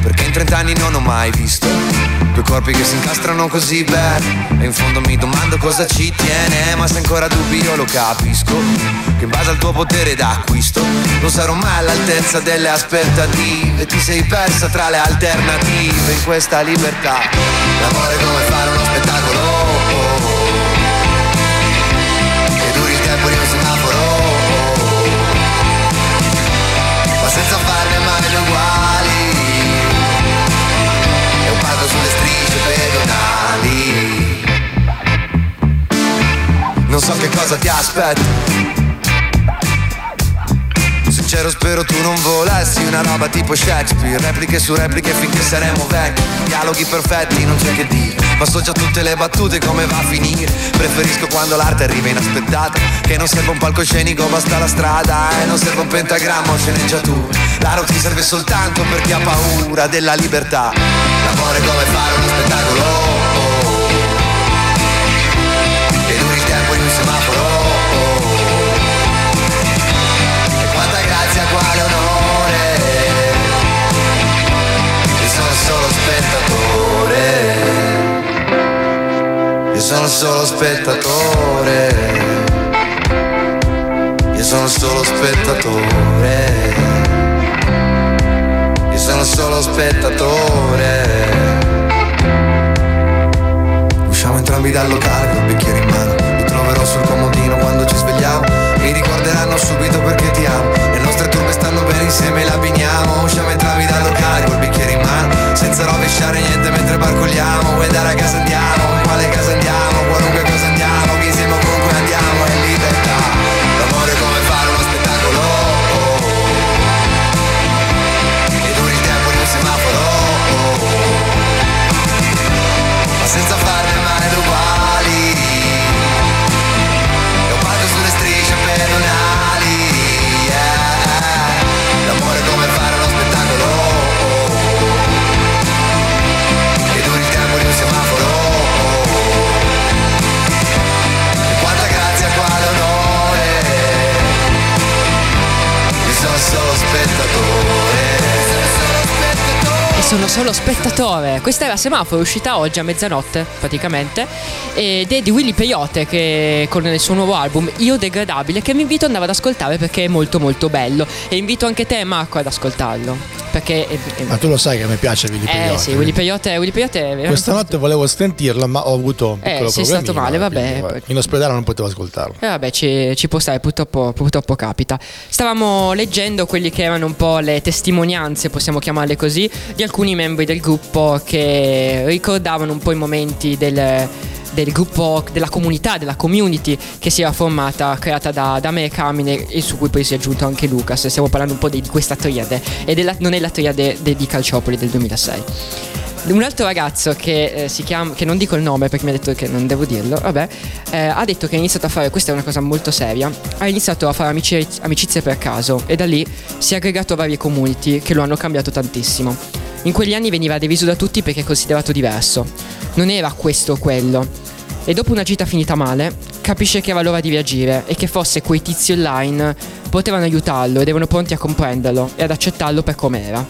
perché in 30 anni non ho mai visto due corpi che si incastrano così bene. E in fondo mi domando cosa ci tiene, ma se ancora dubbi io lo capisco. Che in base al tuo potere d'acquisto non sarò mai all'altezza delle aspettative. Ti sei persa tra le alternative in questa libertà. L'amore è come fare uno spettacolo. Non so che cosa ti aspetta. Sincero spero tu non volessi una roba tipo Shakespeare. Repliche su repliche finché saremo vecchi. Dialoghi perfetti, non c'è che dire. Ma so già tutte le battute come va a finire. Preferisco quando l'arte arriva inaspettata. Che non serve un palcoscenico, basta la strada. E non serve un pentagramma o sceneggiatura L'arte ti serve soltanto per chi ha paura della libertà. L'amore come fare uno spettacolo sono solo spettatore. Io sono solo spettatore. Io sono solo spettatore. Usciamo entrambi dal locale col bicchiere in mano. Mi troverò sul comodino quando ci svegliamo. Mi ricorderanno subito perché ti amo Questa era Semaforo, uscita oggi a mezzanotte praticamente. Ed è di Willy Peyote che con il suo nuovo album Io Degradabile che vi invito ad andare ad ascoltare perché è molto molto bello. E invito anche te Marco ad ascoltarlo. Perché è, è- Ma tu lo sai che mi piace Willy eh Peyote. sì, Willy Peyote, Willy Peyote è veramente Questa notte volevo sentirla, ma ho avuto un Eh, piccolo sei problemino, stato male, eh, vabbè. quindi, In ospedale non potevo ascoltarlo. Eh, vabbè, ci, ci può stare, purtroppo, purtroppo capita. Stavamo leggendo quelli che erano un po' le testimonianze, possiamo chiamarle così, di alcuni membri del gruppo che ricordavano un po' i momenti del, del gruppo, della comunità, della community che si era formata, creata da, da me e Carmine e su cui poi si è aggiunto anche Lucas. Stiamo parlando un po' di, di questa triade e della- non è la triade de- di Calciopoli del 2006. Un altro ragazzo che eh, si chiama, che non dico il nome perché mi ha detto che non devo dirlo, vabbè, eh, ha detto che ha iniziato a fare, questa è una cosa molto seria, ha iniziato a fare amici- amicizie per caso e da lì si è aggregato a varie community che lo hanno cambiato tantissimo. In quegli anni veniva diviso da tutti perché considerato diverso. Non era questo o quello. E dopo una gita finita male, capisce che aveva l'ora di reagire e che forse quei tizi online potevano aiutarlo ed erano pronti a comprenderlo e ad accettarlo per com'era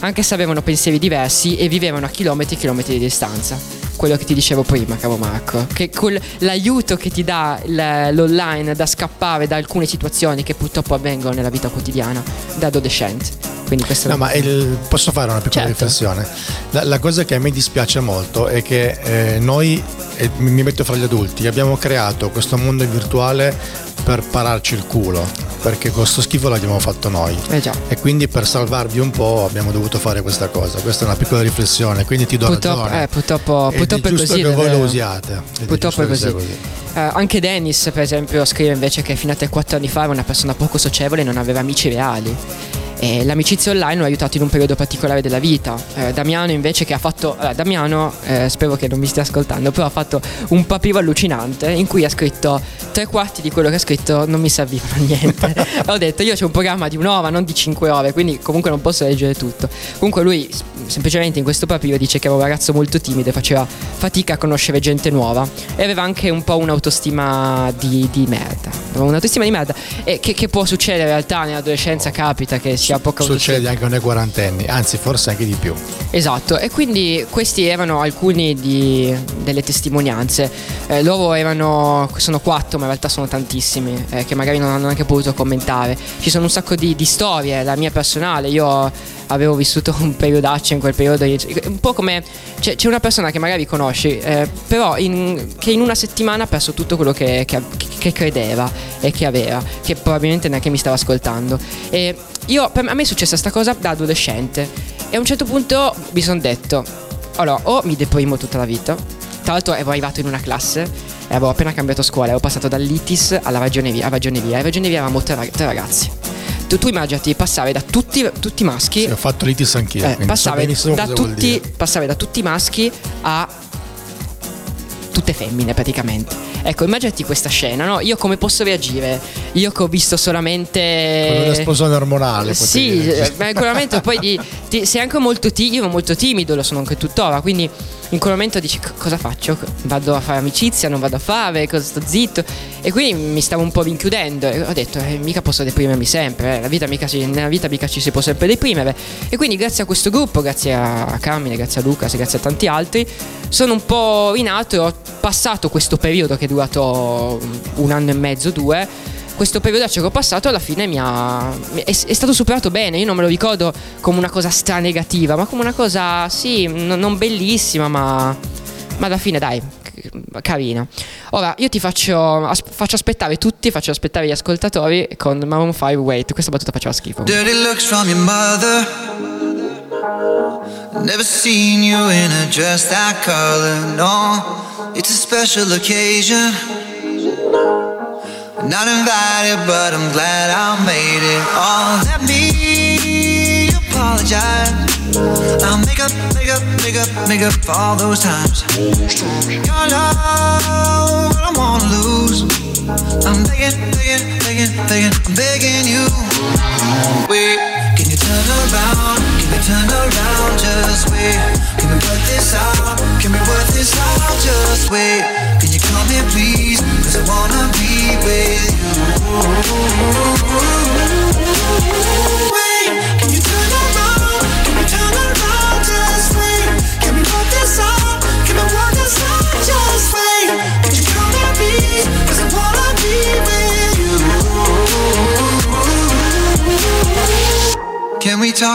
anche se avevano pensieri diversi e vivevano a chilometri e chilometri di distanza. Quello che ti dicevo prima, caro Marco, che con l'aiuto che ti dà l'online da scappare da alcune situazioni che purtroppo avvengono nella vita quotidiana da adolescente. Quindi questo No, ma il- posso fare una piccola Certo. riflessione? La, la cosa che a me dispiace molto è che eh, noi, e mi mi metto fra gli adulti, abbiamo creato questo mondo virtuale per pararci il culo, perché questo schifo l'abbiamo fatto noi. Eh. E quindi per salvarvi un po' abbiamo dovuto fare questa cosa. Questa è una piccola riflessione, quindi ti do Purtroppo, ragione. eh, purtroppo, purtroppo è è giusto così. che voi lo usiate. È Purtroppo è così. sia Eh, anche Dennis, per esempio, scrive invece che fino a 3-4 anni fa era una persona poco socievole e non aveva amici reali. E l'amicizia online l'ho aiutato in un periodo particolare della vita. Eh, Damiano invece che ha fatto... allora, Damiano, eh, spero che non mi stia ascoltando, però ha fatto un papiro allucinante in cui ha scritto tre quarti di quello che ha scritto non mi servivano a niente. <laughs> ho detto io c'ho un programma di un'ora, non di cinque ore, quindi comunque non posso leggere tutto. Comunque lui semplicemente in questo papiro dice che era un ragazzo molto timido e faceva fatica a conoscere gente nuova e aveva anche un po' un'autostima di, di merda. Aveva Un'autostima di merda e che, che può succedere in realtà nell'adolescenza capita che sia poca. Succede anche nei quarantenni, anzi forse anche di più. Esatto, e quindi questi erano alcuni di- delle testimonianze. Eh, loro erano, sono quattro, ma in realtà sono tantissimi, eh, che magari non hanno neanche potuto commentare. Ci sono un sacco di, di storie, la mia personale, io avevo vissuto un periodaccio in quel periodo, un po' come c'è, c'è una persona che magari conosci, eh, però in- che in una settimana ha perso tutto quello che, che- che credeva e che aveva, che probabilmente neanche mi stava ascoltando. E io, me- a me è successa questa cosa da adolescente e a un certo punto mi sono detto, allora, o mi deprimo tutta la vita, tra l'altro ero arrivato in una classe e avevo appena cambiato scuola, ero passato dall'ITIS alla ragioneria, a ragioneria, e ragioneria avevamo tre, rag- tre ragazzi. Tu, tu immaginati passare da tutti, tutti maschi Sì, ho fatto l'itis anch'io, eh, so passare, benissimo da tutti, passare da tutti i maschi a tutte femmine praticamente. Ecco, immaginati questa scena, no? Io come posso reagire? Io che ho visto solamente... Con un'esplosione ormonale. Sì, dire. eh, ma in quel momento poi di- ti- sei anche molto timido, molto timido, lo sono anche tuttora, quindi in quel momento dici "Co- cosa faccio? Vado a fare amicizia, non vado a fare, cosa sto zitto? E quindi mi stavo un po' rinchiudendo e ho detto eh, mica posso deprimermi sempre, eh, la vita mica nella vita mica ci si può sempre deprimere. E quindi grazie a questo gruppo, grazie a Carmine, grazie a Lucas grazie a tanti altri, sono un po' rinato e ho passato questo periodo che è durato un anno e mezzo, due. Questo periodo che ho passato alla fine mi ha è, è stato superato bene. Io non me lo ricordo come una cosa stra negativa ma come una cosa sì n- non bellissima ma ma alla fine dai carina. Ora io ti faccio, as- faccio aspettare tutti faccio aspettare gli ascoltatori con Maroon 5 Wait. Questa battuta faceva schifo. Dirty looks from your mother. Never seen you in a dress that color. No, it's a special occasion. Not invited, but I'm glad I made it. Oh, let me apologize. I'll make up, make up, make up, make up for all those times. Your love, I wanna lose. I'm begging, begging, begging, begging, I'm begging you. Wait, can you turn around? Can you turn around? Just wait.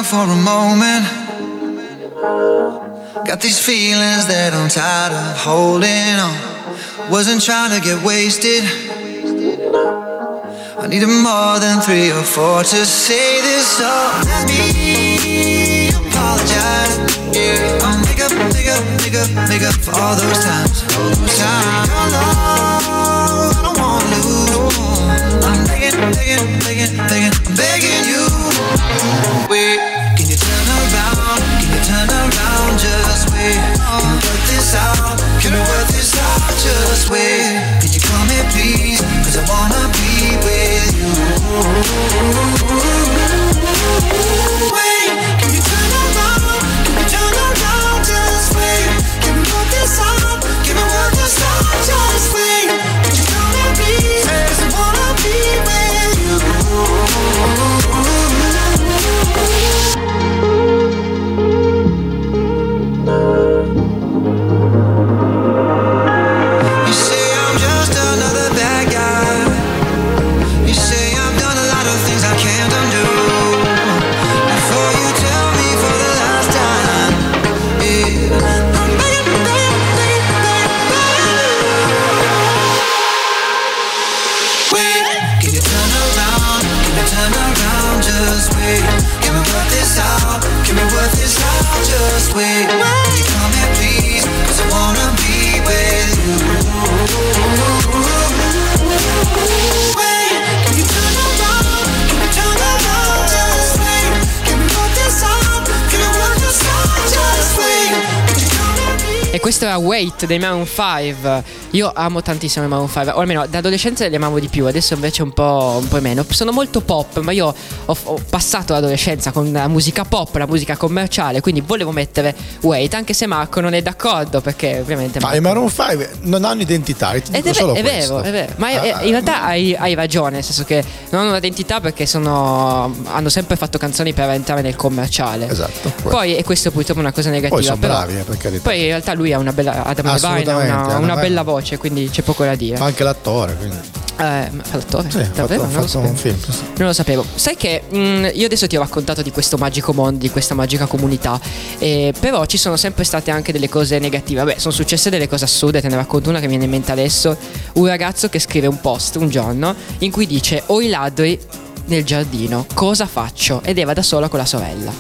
For a moment? Got these feelings that I'm tired of holding on. Wasn't trying to get wasted. I needed more than three or four to say this. So let me apologize. Yeah, I'll make up, make up, make up, make up for all those times. All those times. Your love, I don't wanna lose. I'm begging, begging, begging, begging, begging you. Can you turn around? Can you turn around? Just wait. Can we work this out? Can we work this out? Just wait. Can you come here, please? Cause I wanna be with you. Wait, can you turn around? Can you turn around? Just wait. Can we work this out? Can we work this out? Just wait. wait. Can we work this out? Can we work this out? Just wait. Will you come here please? Cause I wanna be with you. E questo è Wait dei Mountain 5 io amo tantissimo i Maroon 5, o almeno da adolescenza li amavo di più, adesso invece un po', un po' meno. Sono molto pop, ma io ho, ho passato l'adolescenza con la musica pop, la musica commerciale, quindi volevo mettere Wait, anche se Marco non è d'accordo, perché ovviamente... Ma i Maroon 5 non hanno identità, ti dico è, solo è questo. vero, è vero. Ma Ah, in realtà hai, hai ragione, nel senso che non hanno un'identità perché sono, hanno sempre fatto canzoni per entrare nel commerciale. Esatto. Poi, e questo purtroppo è una cosa negativa. Poi sono però, bravi, eh, per carità. Poi in realtà lui ha una bella, Adam Levine una, una Levine. bella voce, quindi c'è poco da dire. Fa anche l'attore, quindi. Eh, l'attore? Sì, fatto, Davvero? ha Non lo fatto sapevo. film. sì. Non lo sapevo. Sai che mm, io adesso ti ho raccontato di questo magico mondo, di questa magica comunità, eh, però ci sono sempre state anche delle cose negative. Vabbè, sono successe delle cose assurde, te ne racconto una che mi viene in mente adesso. Un ragazzo che scrive un post un giorno in cui dice ho i ladri nel giardino, cosa faccio? Ed era da sola con la sorella.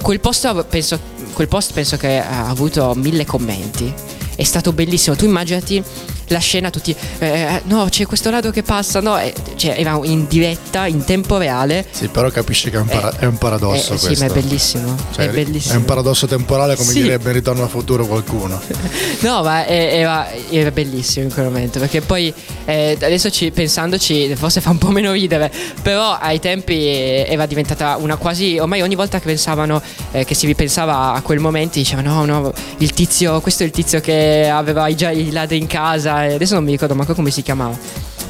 Quel post penso, quel post penso che ha avuto mille commenti. È stato bellissimo. Tu immaginati la scena, tutti. eh, no, c'è questo ladro che passa. No, eh, cioè, era in diretta, in tempo reale. Sì, però capisci che è un, para- è un paradosso Eh, sì, questo. ma è bellissimo. Cioè, è bellissimo. È un paradosso temporale, come Sì. direbbe in ritorno al futuro qualcuno. <laughs> No, ma era, era bellissimo in quel momento. Perché poi eh, adesso ci, pensandoci, forse fa un po' meno ridere. Però ai tempi eh, era diventata una quasi. Ormai ogni volta che pensavano, eh, che si ripensava a quel momento, dicevano: no, no, il tizio, questo è il tizio che aveva già i ladri in casa. E adesso non mi ricordo manco come si chiamava.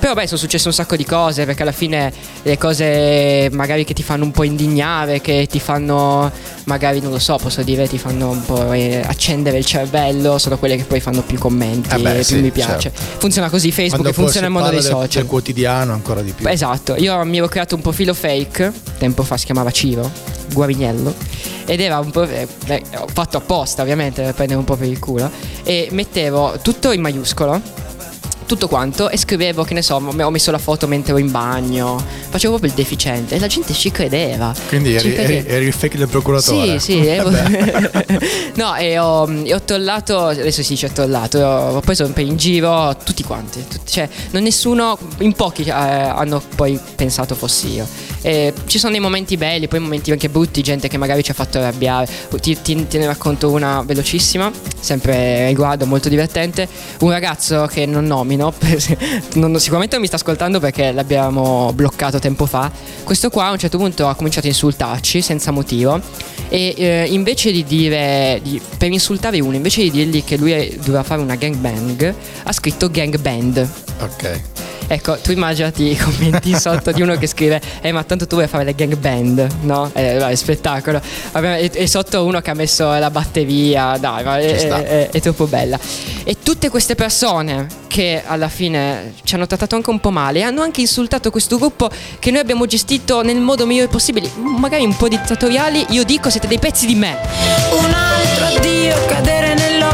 Però beh, sono successe un sacco di cose, perché alla fine le cose magari che ti fanno un po' indignare, che ti fanno magari, non lo so, posso dire, ti fanno un po' eh, accendere il cervello, sono quelle che poi fanno più commenti, Eh beh, più sì, mi piace. certo. Funziona così Facebook Quando funziona il mondo dei del- social. Del quotidiano ancora di più. Esatto, io mi ero creato un profilo fake, tempo fa si chiamava Ciro, Guarignello, ed era un po'... eh, fatto apposta ovviamente per prendere un po' per il culo, e mettevo tutto in maiuscolo, tutto quanto, e scrivevo, che ne so, ho messo la foto mentre ero in bagno, facevo proprio il deficiente, e la gente ci credeva. Quindi eri, eri- eri il fake del procuratore. Sì, sì, ero- <laughs> no, e ho, e ho tollato, adesso si dice tollato, ho preso in giro tutti quanti, tutti- cioè non nessuno, in pochi eh, hanno poi pensato fossi io. E ci sono dei momenti belli, poi momenti anche brutti, gente che magari ci ha fatto arrabbiare. Ti, ti- te ne racconto una velocissima, sempre riguardo, molto divertente. Un ragazzo che non nomino, <laughs> non- sicuramente non mi sta ascoltando perché l'abbiamo bloccato tempo fa. Questo qua a un certo punto ha cominciato a insultarci senza motivo e eh, invece di dire di- per insultare uno invece di dirgli che lui doveva fare una gangbang ha scritto gangband Ok. Ecco tu immaginati i commenti <laughs> sotto di uno che scrive eh ma tanto tu vuoi fare le gangband no? Eh, vai, spettacolo. E, e sotto uno che ha messo la batteria dai ma è, è- è troppo bella. E tutte queste persone che alla fine ci hanno trattato anche un po' male hanno anche insultato questo gruppo che noi abbiamo gestito nel modo migliore possibile. Magari un po' dittatoriali io dico siete dei pezzi di me Un altro addio, cadere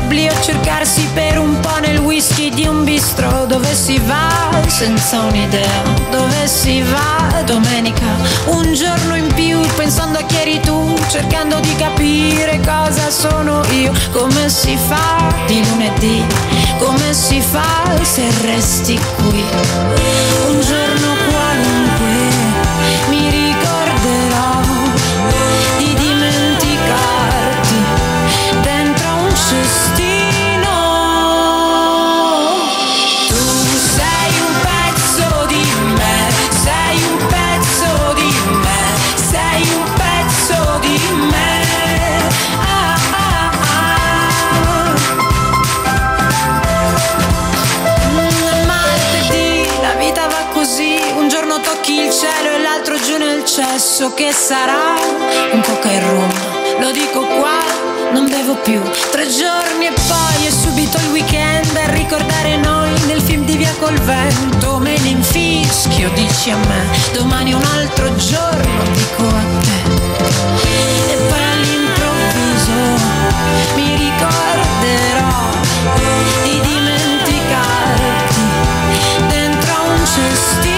nell'oblio, cercarsi per un po' nel whisky di un bistro. Dove si va? Senza un'idea, dove si va? Domenica, un giorno in più pensando a chi eri tu, cercando di capire cosa sono io, come si fa di lunedì, come si fa se resti qui. Un giorno qualunque cesso, che sarà un coca e rum. Lo dico qua, non bevo più. Tre giorni e poi è subito il weekend a ricordare noi nel film di Via col vento. Me ne infischio, dici a me, domani un altro giorno, dico a te. E poi all'improvviso mi ricorderò di dimenticarti dentro un cestino.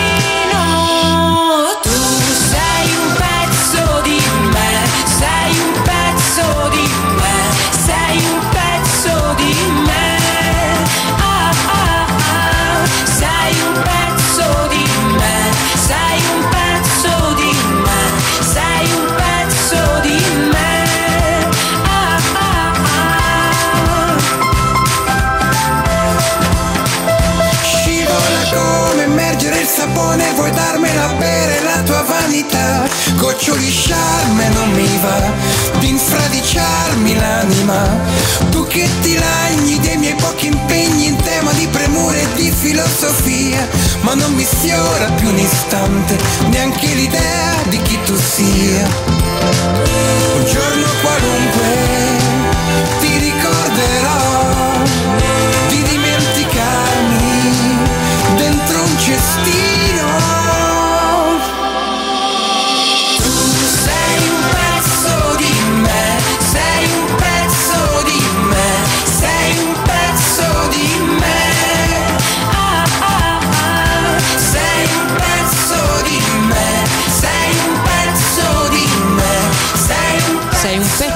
Vanità Goccioli charme non mi va Di infradiciarmi l'anima Tu che ti lagni dei miei pochi impegni In tema di premure e di filosofia Ma non mi sfiora più un istante Neanche l'idea di chi tu sia Un giorno qualunque ti ricorderò di dimenticarmi dentro un cestino.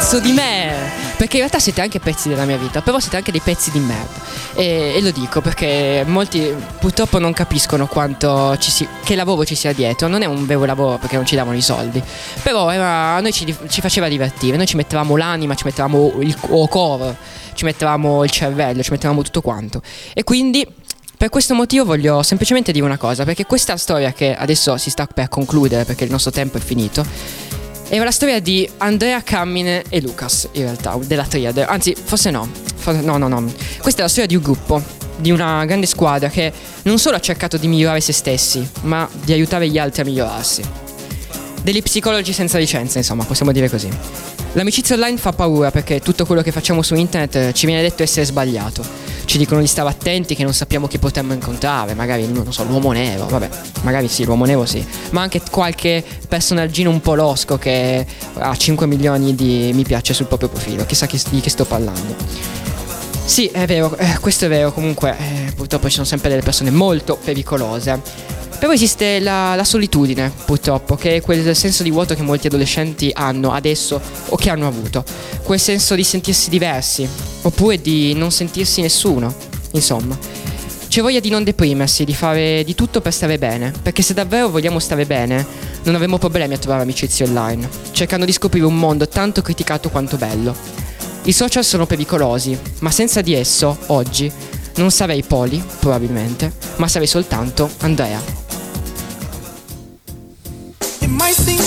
Pezzo di me! Perché in realtà siete anche pezzi della mia vita, però siete anche dei pezzi di merda. E, e lo dico perché molti purtroppo non capiscono quanto si, che lavoro ci sia dietro. Non è un vero lavoro perché non ci davano i soldi. Però era- a noi ci, ci faceva divertire. Noi ci mettevamo l'anima, ci mettevamo il core, ci mettevamo il cervello, ci mettevamo tutto quanto. E quindi per questo motivo voglio semplicemente dire una cosa, perché questa storia che adesso si sta per concludere perché il nostro tempo è finito, era la storia di Andrea Cammine e Lucas, in realtà, della triade. Anzi, forse no. Forse- no, no, no. Questa è la storia di un gruppo, di una grande squadra che non solo ha cercato di migliorare se stessi, ma di aiutare gli altri a migliorarsi. Degli psicologi senza licenza, insomma, possiamo dire così. L'amicizia online fa paura perché tutto quello che facciamo su internet eh, ci viene detto essere sbagliato. Ci dicono di stare attenti che non sappiamo chi potremmo incontrare, magari non so, l'uomo nero, vabbè, magari sì, l'uomo nero sì, ma anche qualche personaggino un po' losco che ha 5 milioni di mi piace sul proprio profilo, chissà chi- di che sto parlando. Sì, è vero, eh, questo è vero, comunque eh, purtroppo ci sono sempre delle persone molto pericolose. Però esiste la, la solitudine, purtroppo, che è quel senso di vuoto che molti adolescenti hanno adesso o che hanno avuto. Quel senso di sentirsi diversi, oppure di non sentirsi nessuno, insomma. C'è voglia di non deprimersi, di fare di tutto per stare bene, perché se davvero vogliamo stare bene, non avremo problemi a trovare amicizie online, cercando di scoprire un mondo tanto criticato quanto bello. I social sono pericolosi, ma senza di esso, oggi, non sarei Poli, probabilmente, ma sarei soltanto Andrea. It might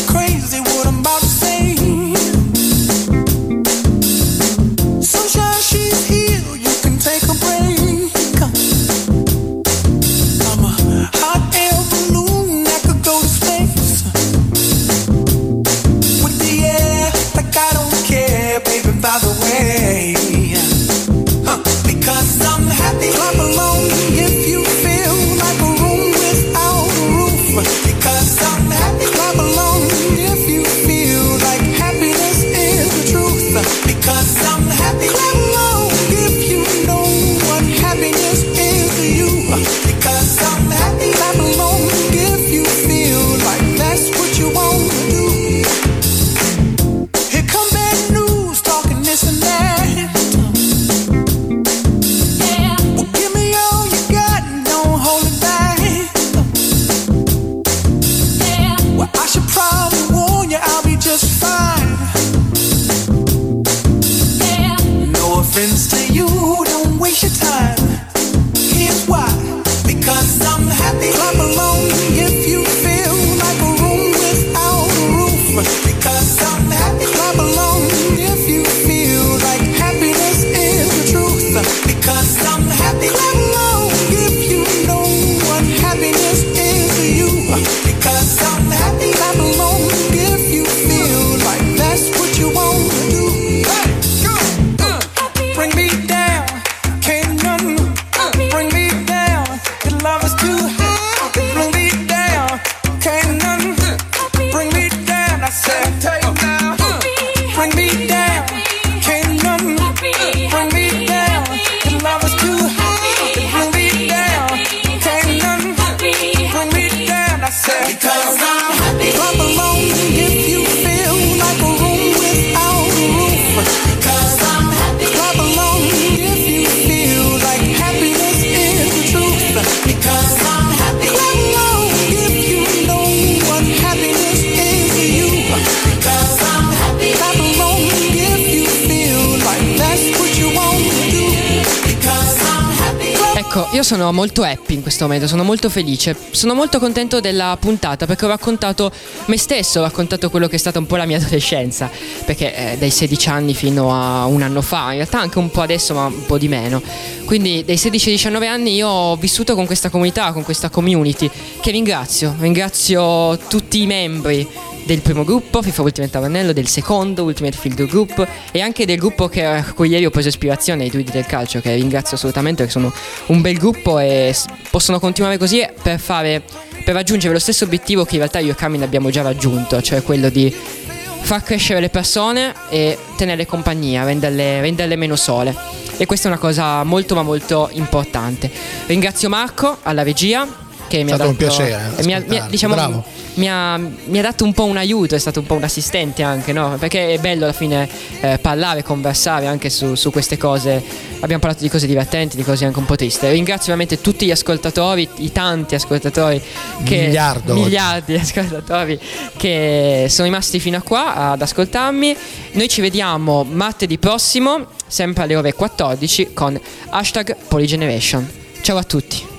molto happy in questo momento, sono molto felice, sono molto contento della puntata perché ho raccontato me stesso, ho raccontato quello che è stata un po' la mia <laughs> adolescenza, perché eh, dai 16 anni fino a un anno fa, in realtà anche un po' adesso ma un po' di meno, quindi dai 16 ai 19 anni io ho vissuto con questa comunità, con questa community, che ringrazio, ringrazio tutti i membri del primo gruppo, FIFA Ultimate Avanello, del secondo Ultimate Field Group e anche del gruppo che, a cui ieri ho preso ispirazione, i druidi del calcio, che ringrazio assolutamente perché sono un bel gruppo e possono continuare così per fare per raggiungere lo stesso obiettivo che in realtà io e Carmine abbiamo già raggiunto, cioè quello di far crescere le persone e tenerle compagnia, renderle, renderle meno sole. E questa è una cosa molto ma molto importante. Ringrazio Marco alla regia che mi ha stato dato un piacere, mi ha- mi ha- diciamo, mi ha, mi ha dato un po' un aiuto, è stato un po' un assistente anche, no? Perché è bello alla fine eh, parlare, conversare anche su, su queste cose. Abbiamo parlato di cose divertenti, di cose anche un po' tristi. Ringrazio veramente tutti gli ascoltatori, i tanti ascoltatori che Miliardo oggi. miliardi di ascoltatori che sono rimasti fino a qua ad ascoltarmi. Noi ci vediamo martedì prossimo, sempre alle ore 14 con hashtag Polygeneration. Ciao a tutti.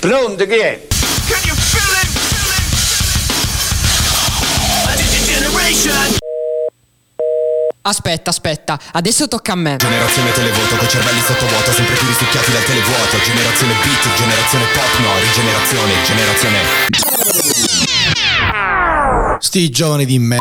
Pronto, chi è? Aspetta, aspetta, adesso tocca a me. Generazione televoto con cervelli sottovuoto Sempre più risucchiati dal televuoto Generazione beat, generazione pop No, rigenerazione, generazione Sti giovani di me.